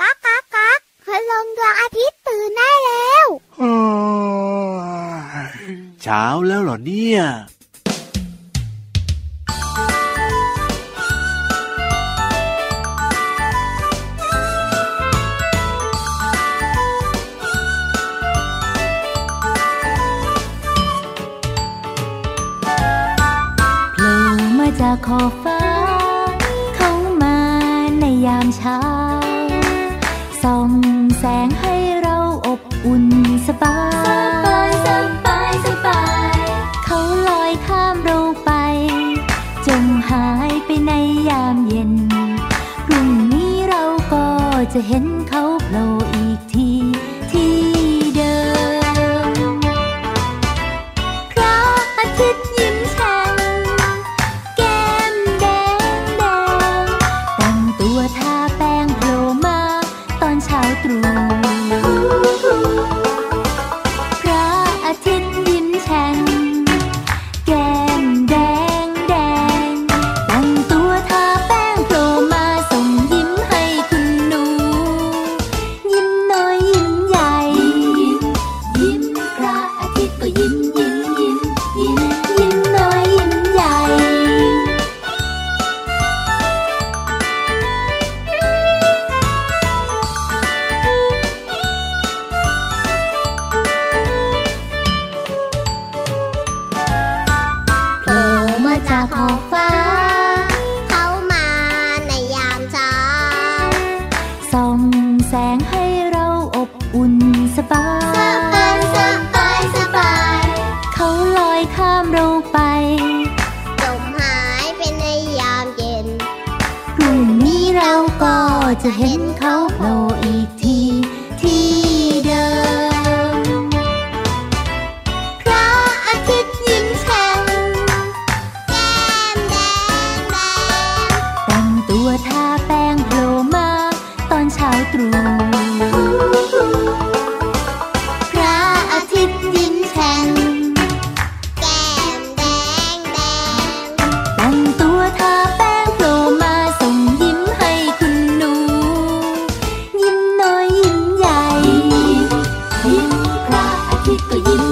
ก๊ากก๊ากก๊ากคืลงดวงอาทิตย์ตื่นได้แล้วเช้าแล้วเหรอเนี่ยจากขอบ 編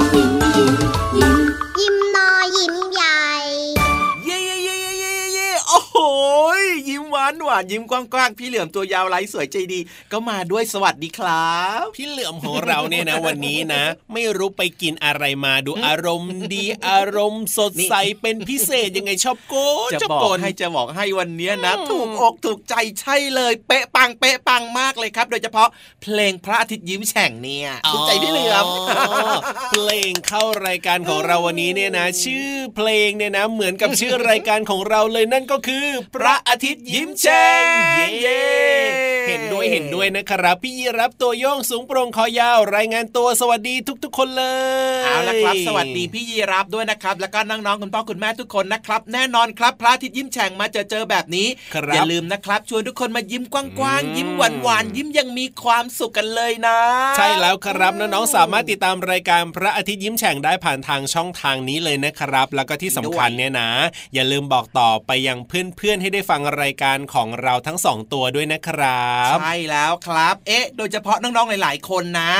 Thank you. เหลือมตัวยาวไร้สวยใจดี ก็มาด้วยสวัสดีครับ พี่เหลือมของเราเนี่ยนะวันนี้นะ ไม่รู้ไปกินอะไรมาดูอารมณ์ดีอารมณ์สดใสเป็นพิเศษยังไงชอบโกจะบอกให้จะบอกให้วันนี้นะ ถูกอกถูกใจใช่เลย เป๊ะปังเป๊ะปังมากเลยครับ โดยเฉพาะเพลงพระอาทิตย์ยิ้มแฉ่งเนี่ยถูกใจพี่เหลือมเพลงเข้ารายการของเราวันนี้เนี่ยนะ ชื่อเพลงเนี่ยนะ เหมือนกับชื่อรายการของเราเลยนั่นก็คือ พระอาทิตย์ยิ้มแฉ่งเย้เห็นด้วยเห็นด้วยนะครับ พี่ยีรับตัวโยงสูงโปร่งคอยาวรายงานตัวสวัสดีทุก ๆ คนเลยเอาละครับ สวัสดีพี่ยีรับด้วยนะครับ แล้วก็น้องๆคุณพ่อคุณแม่ทุกคนนะครับ แน่นอนครับพระอาทิตย์ยิ้มแฉ่งมาเจอเจอแบบนี้อย่าลืมนะครับ ชวนทุกคนมายิ้มกว้างๆยิ้มหวานๆยิ้มยังมีความสุขกันเลยนะ ใช่แล้วครับน้องๆสามารถติดตามรายการพระอาทิตย์ยิ้มแฉ่งได้ผ่านทางช่องทางนี้เลยนะครับ แล้วก็ที่สำคัญเนี่ยนะ อย่าลืมบอกต่อไปยังเพื่อนๆให้ได้ฟังรายการของเราทั้งสองตัวด้วยนะครับ ใช่แล้วครับ เอ๊ะ โดยเฉพาะน้องๆหลาย ๆ คนนะ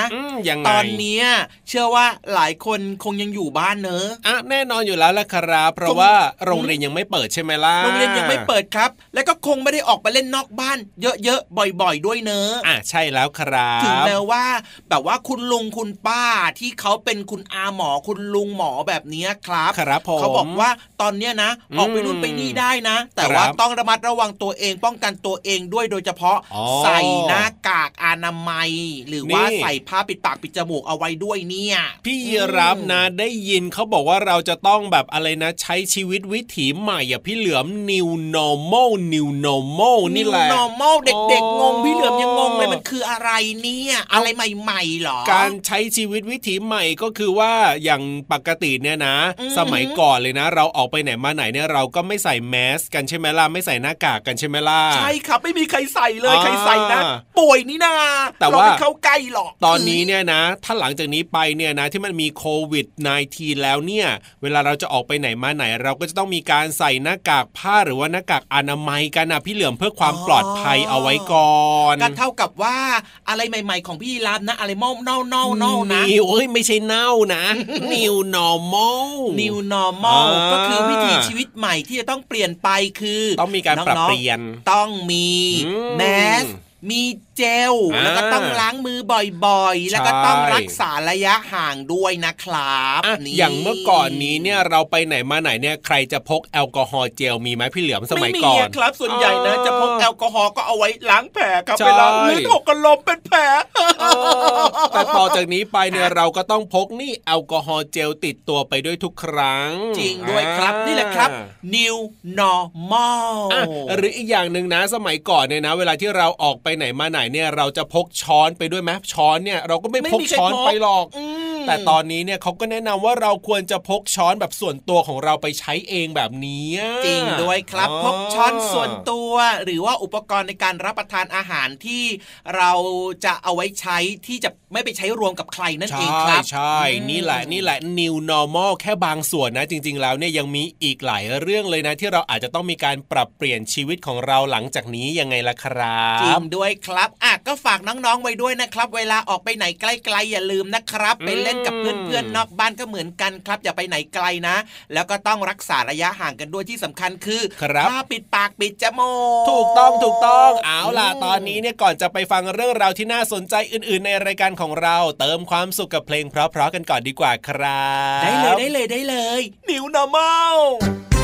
ยังไงตอนนี้เชื่อว่าหลายคนคงยังอยู่บ้านเนอะอะแน่นอนอยู่แล้วละครับ เพราะว่าโรงเรียนยังไม่เปิดใช่ไหมล่ะโรงเรียนยังไม่เปิดครับ แล้วก็คงไม่ได้ออกไปเล่นนอกบ้าน เยอะๆบ่อย ๆ ด้วยเนอะอะใช่แล้วครับถึงแม้ว่า แบบว่าคุณลุงคุณป้าที่เขาเป็นคุณอาหมอคุณลุงหมอแบบนี้ครับครับผมเขาบอกว่าตอนเนี้ยนะ ออกไปนู่นไปนี่ได้นะ แต่ว่าต้องระมัดระวังตัวเองป้องกันตัวเองด้วยโดยเฉพาะใส่หน้ากากอนามัย หรือว่าใส่ผ้าปิดปากปิดจมูกเอาไว้ด้วยเนี่ย พี่ยรับนะได้ยินเขาบอกว่าเราจะต้องแบบอะไรนะ ใช้ชีวิตวิถีใหม่อะพี่เหลือม new normal new normal นี่แหละ new normal เด็กๆงงพี่เหลือมยังงงเลยมันคืออะไรเนี่ยอะไรใหม่ๆหรอ การใช้ชีวิตวิถีใหม่ก็คือว่าอย่างปกติเนี่ยนะ สมัยก่อนเลยนะ เราออกไปไหนมาไหนเนี่ยเราก็ไม่ใส่แมสกันใช่ไหมล่ะไม่ใส่หน้ากากกันใช่ไหมล่ะใช่ครับไม่มีใครใส่เลยใครใส่นะป่วยนี่นาแต่ว่าเรไม่เข้าใกล้หรอกตอนนี้เนี่ยนะ ถ้าหลังจากนี้ไปเนี่ยนะที่มันมีโควิด -19 แล้วเนี่ย เวลาเราจะออกไปไหนมาไหน เราก็จะต้องมีการใส่หน้ากากผ้าหรือว่าหน้ากากอนามัยกันนะพี่เหลือมเพื่อความปลอดภัยเอาไว้ก่อนก็เท่ากับว่าอะไรใหม่ ๆ ของพี่รับนะ อะไรเมาเน่าเน่าเน่านะนิวเอ้ยไม่ใช่เน่านะ new normal New normal อ่าก็คือวิถีชีวิตใหม่ที่จะต้องเปลี่ยนไปคือต้องมีการปรับน้องๆเปลี่ยนต้องมีอืมแมส มีเจลอ่าแล้วก็ต้องล้างมือบ่อยๆ แล้วก็ใช่ต้องรักษาระยะห่างด้วยนะครับอะนี่อย่างเมื่อก่อนนี้เนี่ยเราไปไหนมาไหนเนี่ยใครจะพกแอลกอฮอล์เจลมีไหมพี่เหลือมสมัยก่อนไอะครับส่วนใหญ่นะจะพกแอลกอฮอล์ก็เอาไว้ล้างแผลครับใช่เวลาเลือดหกกระลมเป็นแผลเออแต่ต่อจากนี้ไปเนี่ยเราก็ต้องพกนี่แอลกอฮอล์เจลติดตัวไปด้วยทุกครั้ง จริงด้วยครับอ่านี่แหละครับ new normal อะหรืออีกอย่างหนึ่งนะสมัยก่อนเนี่ยนะ เวลาที่เราออกไปไหนมาไหนเนี่ยเราจะพกช้อนไปด้วยไหมช้อนเนี่ยเราก็ไม่ไม่พกมีใครช้อนพกไปหรอกอืมแต่ตอนนี้เนี่ยเขาก็แนะนำว่าเราควรจะพกช้อนแบบส่วนตัวของเราไปใช้เองแบบนี้จริงด้วยครับอ๋อพกช้อนส่วนตัว หรือว่าอุปกรณ์ในการรับประทานอาหารที่เราจะเอาไว้ใช้ที่จะไม่ไปใช้รวมกับใครนั่นเองครับใช่อืมนี่แหละนี่แหละ new normal แค่บางส่วนนะจริง ๆ แล้วเนี่ยยังมีอีกหลายเรื่องเลยนะ ที่เราอาจจะต้องมีการปรับเปลี่ยนชีวิตของเราหลังจากนี้ยังไงล่ะครัจริบงด้วยครับอะก็ฝากน้องๆไว้ด้วยนะครับ เวลาออกไปไหนไกลๆอย่าลืมนะครับไปเล่นกับเพื่อนๆนอกบ้านก็เหมือนกันครับ อย่าไปไหนไกลนะ แล้วก็ต้องรักษาระยะห่างกันด้วยที่สำคัญคือครับผ้าปิดปากปิดจมูกถูกต้องถูกต้องเอาล่ะอืมตอนนี้เนี่ยก่อนจะไปฟังเรื่องราวที่น่าสนใจอื่น ๆ ในรายการของเรา เติมความสุขกับเพลงเพราะๆกันก่อนดีกว่าครับ ได้เลยได้เลยได้เลย new normalลมา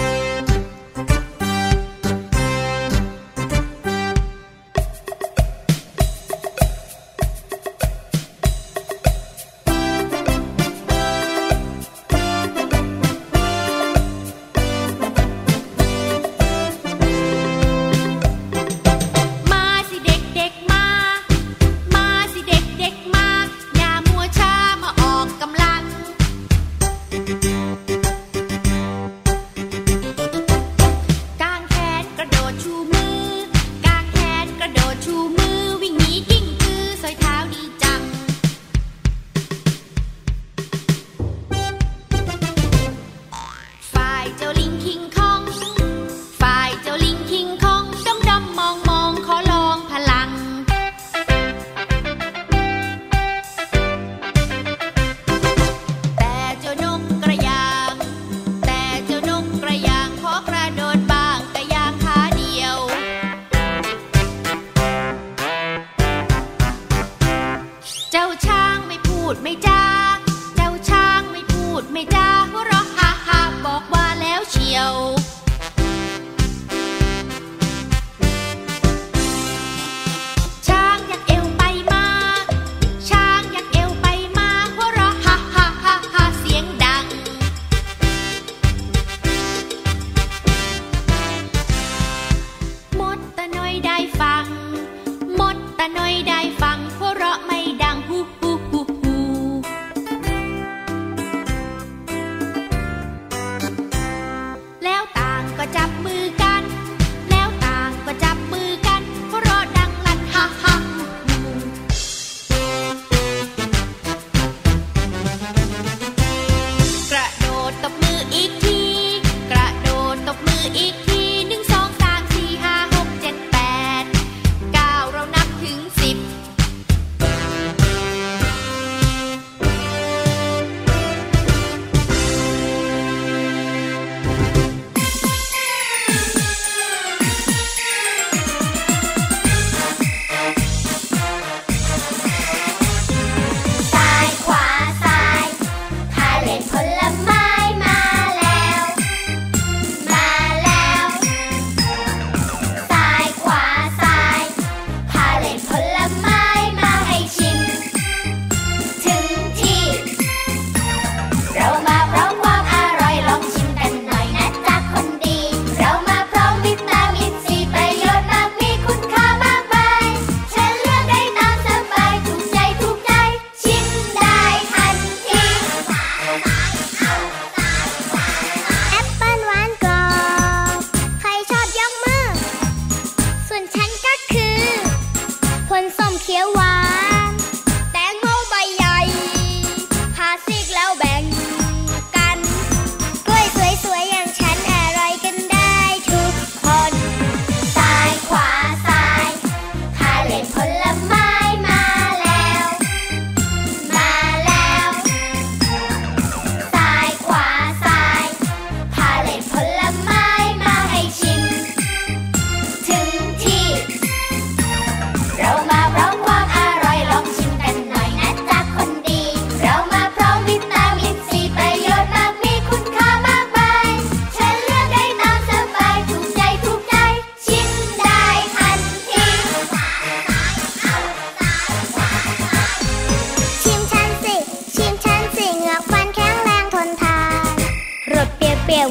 แ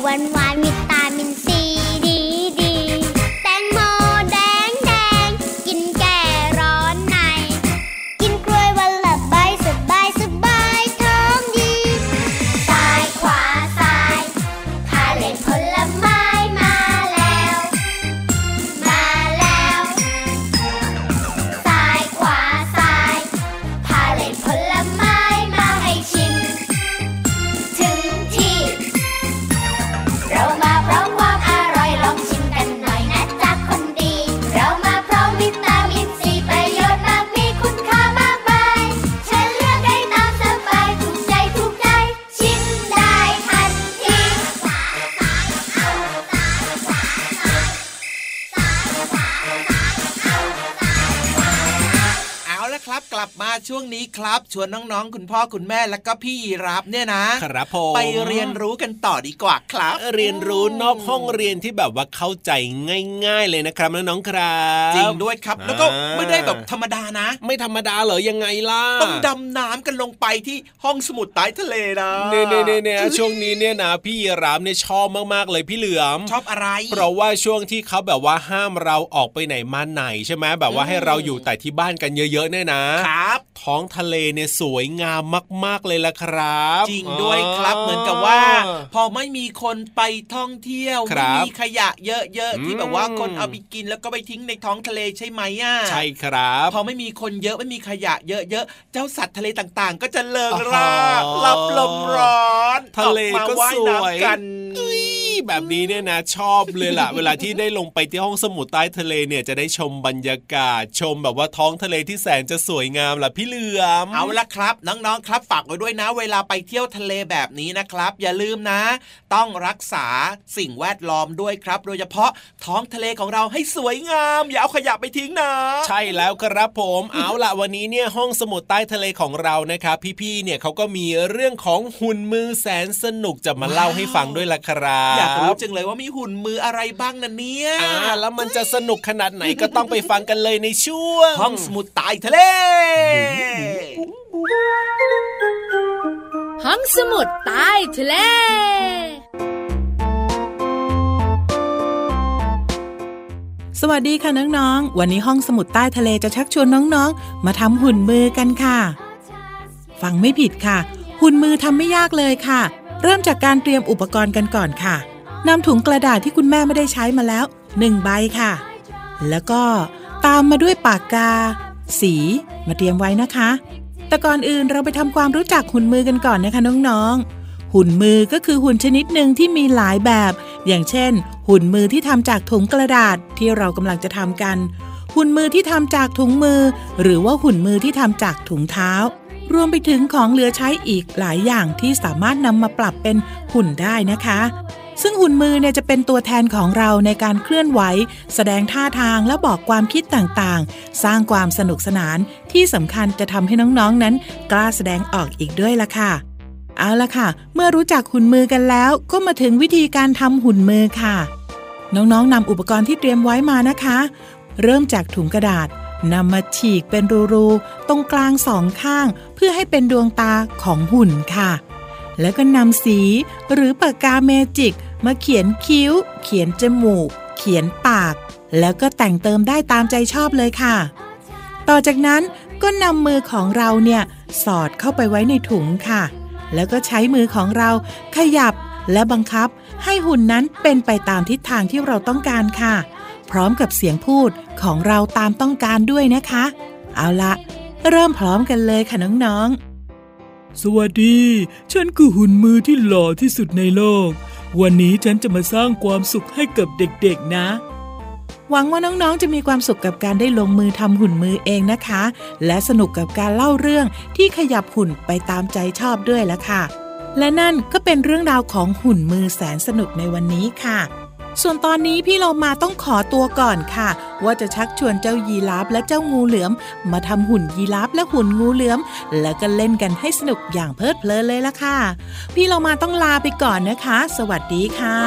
หวานหวานๆวิตามิ ช่วงนี้ครับ ชวนน้องๆ คุณพ่อคุณแม่แล้วก็พี่ยีรับเนี่ยนะครับผมไปเรียนรู้กันต่อดีกว่าครับ เรียนรู้นอกห้องเรียนที่แบบว่าเข้าใจง่าย ๆ เลยนะครับน้องๆครับจริงด้วยครับแล้วก็อ่าไม่ได้แบบธรรมดานะ ไม่ธรรมดาเหรอยังไงล่ะต้องดำน้ำกันลงไปที่ห้องสมุดใต้ทะเลนะเน่เน่เน่เน่ช่วงนี้เนี่ยนะพี่ยีรามเนี่ยชอบมากๆเลยพี่เหลือมชอบอะไรเพราะว่าช่วงที่เขาแบบว่าห้ามเราออกไปไหนมาไหนใช่ไหมแบบว่าให้เราอยู่แต่ที่บ้านกันเยอะๆเนี่ยนะครับท้องทะเลเนี่ยสวยงามมาก ๆเลยละครับ จริงด้วยครับเหมือนกับว่า พอไม่มีคนไปท่องเที่ยวครัไม่บมีขยะเยอะๆที่อืมแบบว่าคนเอาไปกินแล้วก็ไปทิ้งในท้องทะเลใช่ไหมอะใช่ครับ พอไม่มีคนเยอะไม่มีขยะเยอะๆเจ้าสัตว์ทะเลต่างๆ ก็จะเลิงร่าอ๋อรับลมร้อนทะเลออมาก็ว่ายสวยน้ำกันเอ้ย แบบนี้เนี่ยนะชอบเลยล่ะ เวลาที่ได้ลงไปที่ห้องสมุดใต้ทะเลเนี่ยจะได้ชมบรรยากาศ ชมแบบว่าท้องทะเลที่แสนจะสวยงามล่ะพี่เหลือมเอาละครับ น้องๆครับฝากไว้ด้วยนะ เวลาไปเที่ยวทะเลแบบนี้นะครับ อย่าลืมนะ ต้องรักษาสิ่งแวดล้อมด้วยครับ โดยเฉพาะท้องทะเลของเราให้สวยงาม อย่าเอาขยะไปทิ้งนะ ใช่แล้วครับผมเอาล่ะวันนี้เนี่ยห้องสมุดใต้ทะเลของเรานะครับพี่ๆเนี่ยเขาก็มีเรื่องของหุ่นมือแสนสนุกจะมาเล่าให้ฟังด้วยล่ะครับอยากรู้จังเลยว่ามีหุ่นมืออะไรบ้างนะเนี่ยอ่าแล้วมันจะสนุกขนาดไหนก็ต้องไปฟังกันเลยในช่วงห้องสมุดใต้ทะเล ห้องสมุดใต้ทะเลสวัสดีค่ะน้องๆ วันนี้ห้องสมุดใต้ทะเลจะชักชวนน้องๆ มาทำหุ่นมือกันค่ะ ฟังไม่ผิดค่ะ หุ่นมือทำไม่ยากเลยค่ะ เริ่มจากการเตรียมอุปกรณ์กันก่อนค่ะ นำถุงกระดาษที่คุณแม่ไม่ได้ใช้มาแล้วหนึ่งใบค่ะ แล้วก็ตามมาด้วยปากกา สีมาเตรียมไว้นะคะ แต่ก่อนอื่นเราไปทำความรู้จักหุ่นมือกันก่อนนะคะน้องๆ หุ่นมือก็คือหุ่นชนิดหนึ่งที่มีหลายแบบ อย่างเช่น หุ่นมือที่ทำจากถุงกระดาษที่เรากำลังจะทำกัน หุ่นมือที่ทำจากถุงมือ หรือว่าหุ่นมือที่ทำจากถุงเท้ารวมไปถึงของเหลือใช้อีกหลายอย่างที่สามารถนำมาปรับเป็นหุ่นได้นะคะ ซึ่งหุ่นมือเนี่ยจะเป็นตัวแทนของเราในการเคลื่อนไหว แสดงท่าทางและบอกความคิดต่างๆ สร้างความสนุกสนานที่สำคัญจะทำให้น้องๆนั้น กล้าแสดงออกอีกด้วยล่ะค่ะ เอาละค่ะ เมื่อรู้จักหุ่นมือกันแล้ว ก็มาถึงวิธีการทำหุ่นมือค่ะ น้องๆนำอุปกรณ์ที่เตรียมไว้มานะคะ เริ่มจากถุงกระดาษนำมาฉีกเป็นรูๆตรงกลางสองข้าง เพื่อให้เป็นดวงตาของหุ่นค่ะ แล้วก็นำสีหรือปากกาเมจิก มาเขียนคิ้ว เขียนจมูก เขียนปาก แล้วก็แต่งเติมได้ตามใจชอบเลยค่ะ ต่อจากนั้นก็นำมือของเราเนี่ยสอดเข้าไปไว้ในถุงค่ะ แล้วก็ใช้มือของเราขยับและบังคับ ให้หุ่นนั้นเป็นไปตามทิศทางที่เราต้องการค่ะ พร้อมกับเสียงพูดของเราตามต้องการด้วยนะคะ เอาละเริ่มพร้อมกันเลยค่ะน้องๆ สวัสดี ฉันคือหุ่นมือที่หล่อที่สุดในโลก วันนี้ฉันจะมาสร้างความสุขให้กับเด็กๆนะ หวังว่าน้องๆ จะมีความสุขกับการได้ลงมือทำหุ่นมือเองนะคะ และสนุกกับการเล่าเรื่องที่ขยับหุ่นไปตามใจชอบด้วยละค่ะ และนั่นก็เป็นเรื่องราวของหุ่นมือแสนสนุกในวันนี้ค่ะ ส่วนตอนนี้พี่เรามาต้องขอตัวก่อนค่ะ ว่าจะชักชวนเจ้ายีราฟและเจ้างูเหลือม มาทำหุ่นยีราฟและหุ่นงูเหลือม แล้วก็เล่นกันให้สนุกอย่างเพลิดเพลินเลยละค่ะ พี่เรามาต้องลาไปก่อนนะคะ สวัสดีค่ะ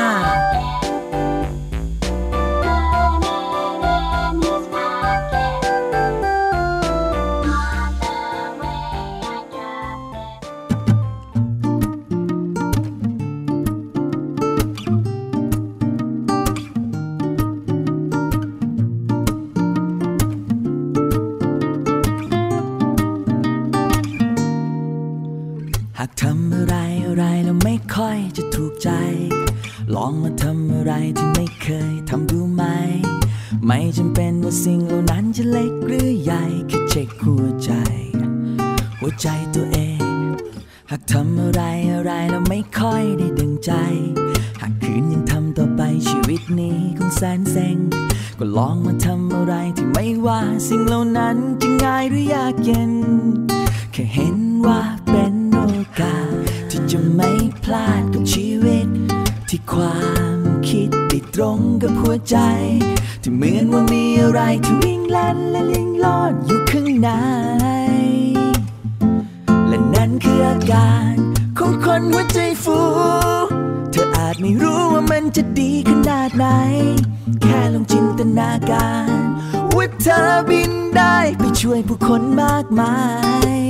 องมาทำอะไรที่ไม่เคยทำดูไหม ไม่จำเป็นว่าสิ่งเหล่านั้นจะเล็กหรือใหญ่แค่เช็คหัวใจ หัวใจตัวเอง หากทำอะไรอะไรแล้วไม่ค่อยได้ดังใจ หากคืนยังทำต่อไปชีวิตนี้คงแสนเซ็ง ก็ลองมาทำอะไรที่ไม่ว่าสิ่งเหล่านั้นจะง่ายหรือยากเย็น ไม่รู้ว่ามันจะดีขนาดไหน แค่ลองจินตนาการว่าเธอบินได้ไปช่วยผู้คนมากมาย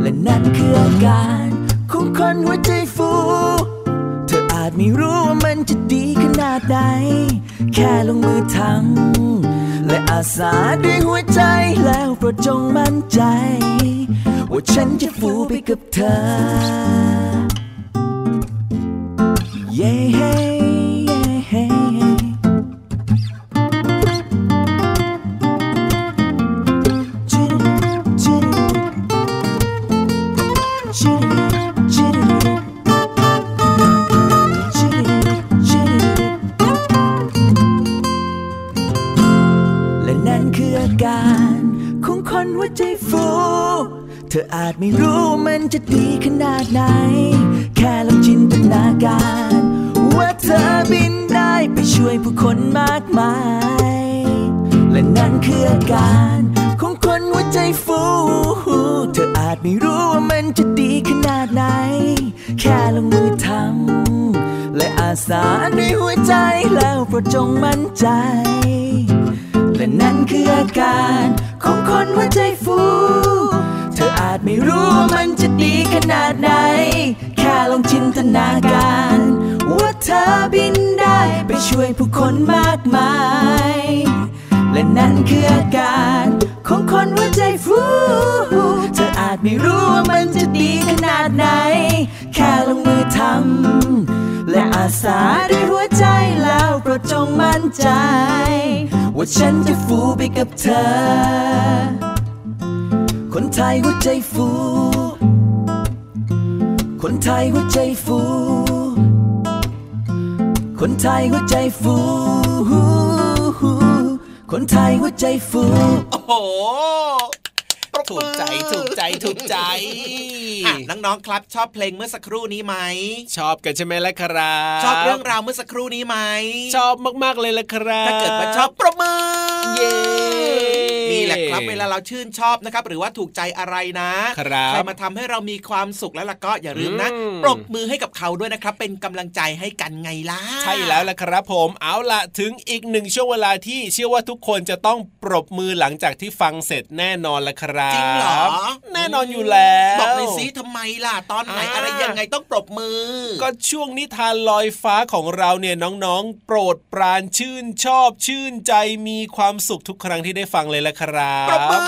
และนั่นคืออาการของคนหัวใจฟู เธออาจไม่รู้ว่ามันจะดีขนาดไหน แค่ลงมือทำและอาสาด้วยหัวใจแล้วโปรดจงมั่นใจ ว่าฉันจะฟูไปกับเธอ เย้เฮ้เฮ้และนั่นคืออาการของคนหัวใจฟู เธออาจไม่รู้มันจะดีขนาดไหน แค่ลองจินตนาการ ว่าเธอบินได้ไปช่วยผู้คนมากมาย และนั่นคืออาการของคนหัวใจฟูเธออาจไม่รู้ว่ามันจะดีขนาดไหน แค่ลงมือทำและอาสาด้วยหัวใจแล้วโปรดจงมั่นใจ และนั่นคืออาการของคนหัวใจฟู เธออาจไม่รู้ว่ามันจะดีขนาดไหน ลองจินตนาการ ว่าเธอบินได้ไปช่วยผู้คนมากมาย และนั่นคืออาการของคนหัวใจฟูเธออาจไม่รู้ว่ามันจะดีขนาดไหน แค่ลงมือทำและอาสาด้วยหัวใจแล้วโปรดจงมั่นใจ ว่าฉันจะฟูไปกับเธอ คนไทยหัวใจฟู คนไทยหัวใจฟู คนไทยหัวใจฟู คนไทยหัวใจฟู โอ้โห ถูมืกอใจถูกใจถูกใจอะน้องๆครับ ชอบเพลงเมื่อสักครู่นี้ไหม ชอบกันใช่ไหมล่ะครับ ชอบเรื่องราวเมื่อสักครู่นี้ไหม ชอบมากๆเลยล่ะครับ ถ้าเกิดว่าชอบปรบมือเย้นี่แหละครับเวลาเราชื่นชอบนะครับ หรือว่าถูกใจอะไรนะครับใครมาทำให้เรามีความสุขแล้วล่ะก็อย่าลืมนะอืมปรบมือให้กับเขาด้วยนะครับ เป็นกำลังใจให้กันไงล่ะใช่แล้วล่ะครับผมเอาล่ะถึงอีกหนึ่งช่วงเวลาที่เชื่อว่าทุกคนจะต้องปรบมือหลังจากที่ฟังเสร็จแน่นอนละครับจริงเหรอ แน่นอนอยู่แล้วบอกเลยสิทำไมล่ะ ตอนไหนอ่าอะไรยังไงต้องปรบมือ ก็ช่วงนิทานลอยฟ้าของเราเนี่ยน้องๆ โปรดปรานชื่นชอบชื่นใจมีความสุขทุกครั้งที่ได้ฟังเลยละครับปรบมื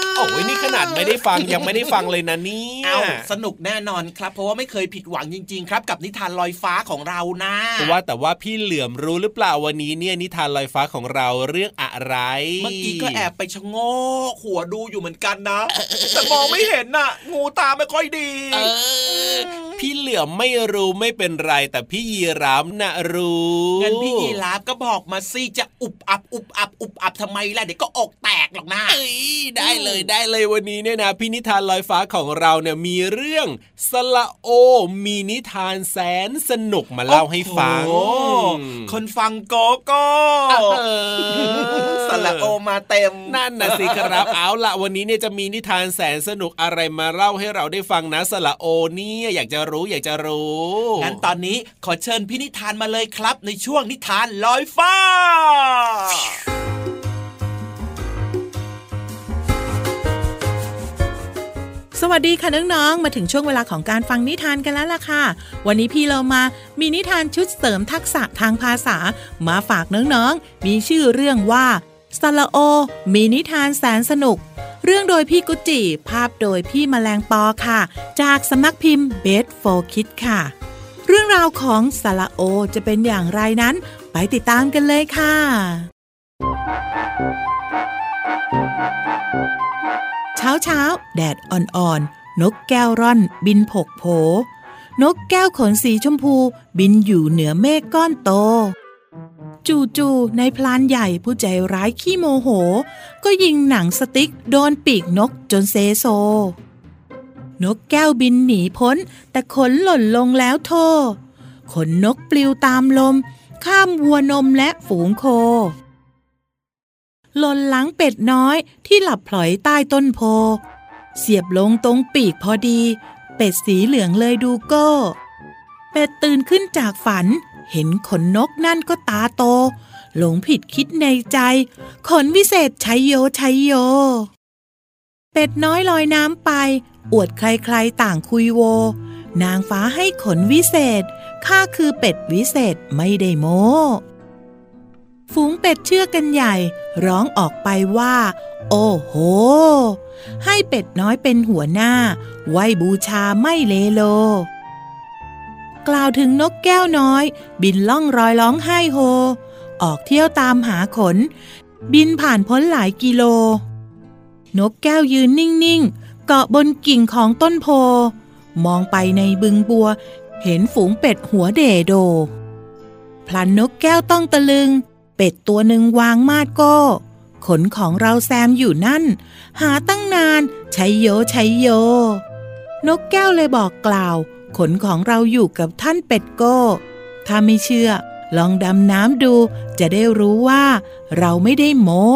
อ โอ้ยนี่ขนาดไม่ได้ฟังยังไม่ได้ฟังเลยนะเนี่ยาวสนุกแน่นอนครับ เพราะว่าไม่เคยผิดหวังจริง ๆ ครับ กับนิทานลอยฟ้าของเรานะว่าแต่ว่าพี่เหลือมรู้หรือเปล่าวันนี้เนี่ยนิทานลอยฟ้าของเราเรื่องอะไร เมื่อกี้ก็แอบไปชะโงกหัวดูอยู่เหมือนกันนะ แต่มองไม่เห็นน่ะ งูตาไม่ค่อยดีพี่เหลือมไม่รู้ไม่เป็นไร แต่พี่ยีราฟน่ะรู้งั้นพี่ยีราฟก็บอกมาสิจะอุบอับอุบอับอุบอับทำไมล่ะเดี๋ยวก็อกแตกหรอกนะเอ้ยได้เลยได้เลยวันนี้เนี่ยนะพี่นิทานลอยฟ้าของเราเนี่ยมีเรื่องสละโอ มีนิทานแสนสนุกมาเล่าให้ฟังคนฟังโกโก้สละโอมาเต็มนั่นนะสิครับเอาละวันนี้เนี่ยจะมีนิทานแสนสนุกอะไรมาเล่าให้เราได้ฟังนะสละโอนี่อยากจะรู้อยากจะรู้งั้นตอนนี้ขอเชิญพี่นิทานมาเลยครับ ในช่วงนิทานลอยฟ้า สวัสดีค่ะน้องๆ มาถึงช่วงเวลาของการฟังนิทานกันแล้วล่ะค่ะ วันนี้พี่เรามามีนิทานชุดเสริมทักษะทางภาษา มาฝากน้องๆ มีชื่อเรื่องว่าสลโอ มีนิทานแสนสนุก เรื่องโดยพี่กุจิ ภาพโดยพี่มแมลงปอค่ะ จากสำนักพิมพ์เบสโฟคิดค่ะ เรื่องราวของสลโอจะเป็นอย่างไรนั้น ไปติดตามกันเลยค่ะ เช้าแดดอ่อนๆ นกแก้วร่อนบินผกโผ นกแก้วขนสีชมพูบินอยู่เหนือเมฆก้อนโต จู่ๆ ในพลานใหญ่ผู้ใจร้ายขี้โมโห ก็ยิงหนังสติ๊กโดนปีกนกจนเซโซ นกแก้วบินหนีพ้น แต่ขนหล่นลงแล้วโทขนนกปลิวตามลม ข้ามวัวนมและฝูงโค หล่นหลังเป็ดน้อยที่หลับพลอยใต้ต้นโพ เสียบลงตรงปีกพอดี เป็ดสีเหลืองเลยดูโก้ เป็ดตื่นขึ้นจากฝัน เห็นขนนกนั่นก็ตาโต หลงผิดคิดในใจ ขนวิเศษใช้โยใช้โย เป็ดน้อยลอยน้ำไป อวดใครๆต่างคุยโว นางฟ้าให้ขนวิเศษข้าคือเป็ดวิเศษไม่ได้โม ฝูงเป็ดเชื่อกันใหญ่ ร้องออกไปว่า โอ้โห ให้เป็ดน้อยเป็นหัวหน้า ไหวบูชาไม่เลโล กล่าวถึงนกแก้วน้อย บินล่องรอยร้องไห้โฮ ออกเที่ยวตามหาขน บินผ่านพ้นหลายกิโล นกแก้วยืนนิ่ง ๆ เกาะบนกิ่งของต้นโพ มองไปในบึงบัว เห็นฝูงเป็ดหัวเดโด พลันนกแก้วต้องตะลึง เป็ดตัวหนึ่งวางมาดโก้ขนของเราแซมอยู่นั่น หาตั้งนานใช้โยใช้โย นกแก้วเลยบอกกล่าว ขนของเราอยู่กับท่านเป็ดโก้ ถ้าไม่เชื่อ ลองดำน้ำดู จะได้รู้ว่า เราไม่ได้โม้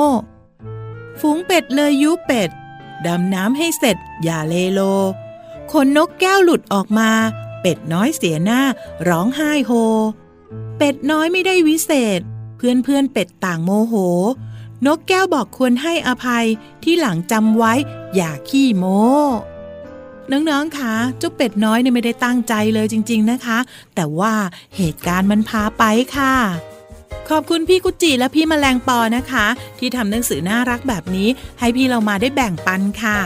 ฝูงเป็ดเลยยุเป็ด ดำน้ำให้เสร็จ อย่าเลโล ขนนกแก้วหลุดออกมา เป็ดน้อยเสียหน้า ร้องไห้โฮ เป็ดน้อยไม่ได้วิเศษ เพื่อนเพื่อนเป็ดต่างโมโห นกแก้วบอกควรให้อภัยที่หลังจำไว้อย่าขี้โมน้องๆคะเจ้าเป็ดน้อยเนี่ยไม่ได้ตั้งใจเลยจริง ๆนะคะ แต่ว่าเหตุการณ์มันพาไปค่ะ ขอบคุณพี่กุจิและพี่มแมลงปอนะคะ ที่ทำหนังสือน่ารักแบบนี้ ให้พี่เรามาได้แบ่งปันค่ะ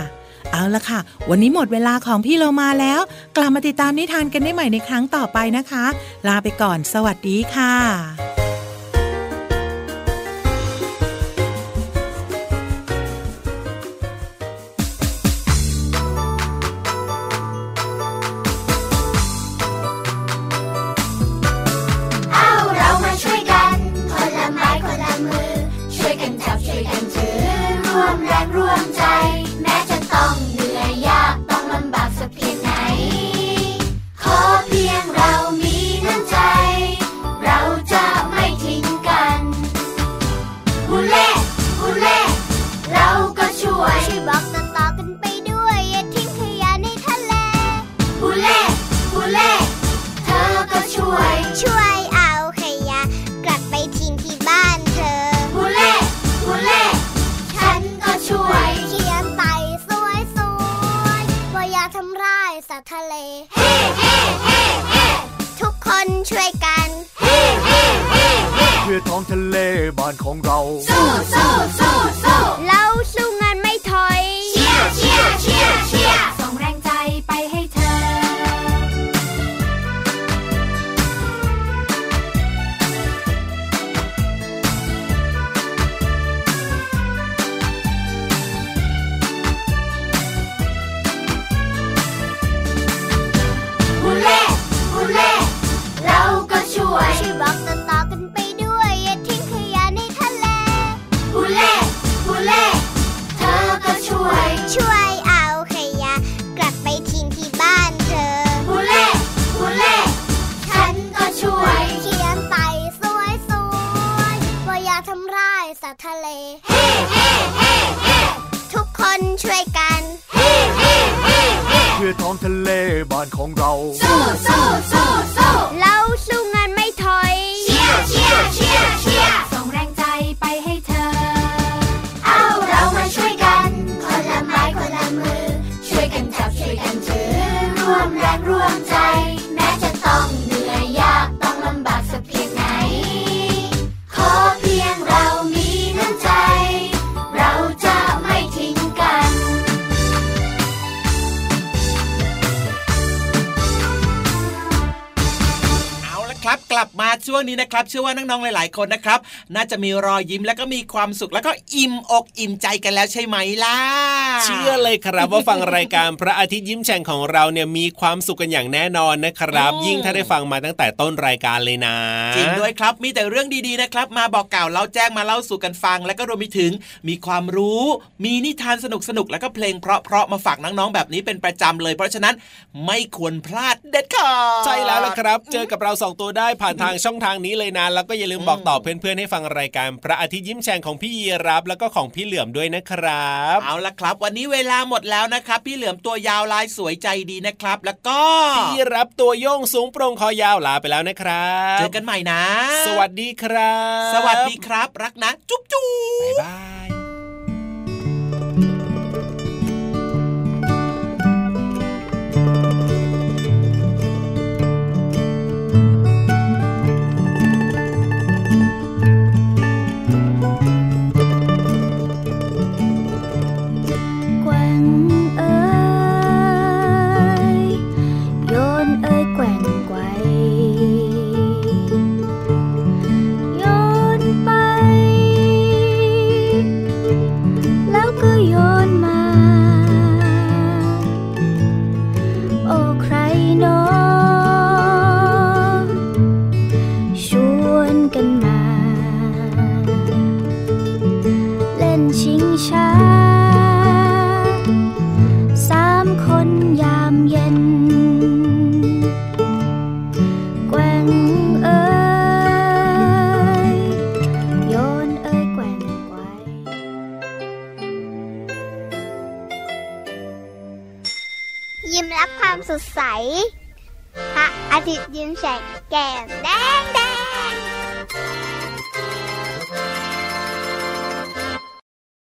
เอาละค่ะ วันนี้หมดเวลาของพี่เรามาแล้ว กลับมาติดตามนิทานกันได้ใหม่ในครั้งต่อไปนะคะ ลาไปก่อน สวัสดีค่ะ วงนี้นะครับเชื่อว่าน้องๆหลาย ๆ คนนะครับ น่าจะมีรอยยิ้มแล้วก็มีความสุขแล้วก็อิ่มอกอิ่มใจกันแล้วใช่ไหมล่ะ เชื่อเลยครับว่าฟังรายการพระอาทิตย์ยิ้มแฉ่งของเราเนี่ยมีความสุขกันอย่างแน่นอนนะครับ ยิ่งถ้าได้ฟังมาตั้งแต่ต้นรายการเลยนะจริงด้วยครับมีแต่เรื่องดีๆนะครับ มาบอกกล่าวเล่าแจ้งมาเล่าสู่กันฟัง แล้วก็รวมไปถึงมีความรู้ มีนิทานสนุกๆแล้วก็เพลงเพราะๆมาฝากน้องๆแบบนี้เป็นประจำเลย เพราะฉะนั้นไม่ควรพลาดเด็ดขาดใช่แล้วละครับ เจอกับเราสองตัวได้ผ่านทางช่องทางนี้เลยนะ แล้วก็อย่าลืมบอกต่อเพื่อนๆให้ฟังรายการ พระอาทิตย์ยิ้มแฉ่งของพี่ยีรับแล้วก็ของพี่เหลือมด้วยนะครับ เอาละครับ วันนี้เวลาหมดแล้วนะครับ พี่เหลือมตัวยาวลายสวยใจดีนะครับ แล้วก็ พี่ยีรับตัวโยงสูงโปร่งคอยาวลาไปแล้วนะครับเจอกันใหม่นะ สวัสดีครับ สวัสดีครับ รักนะ จุ๊บจุ๊บบ๊ายบาย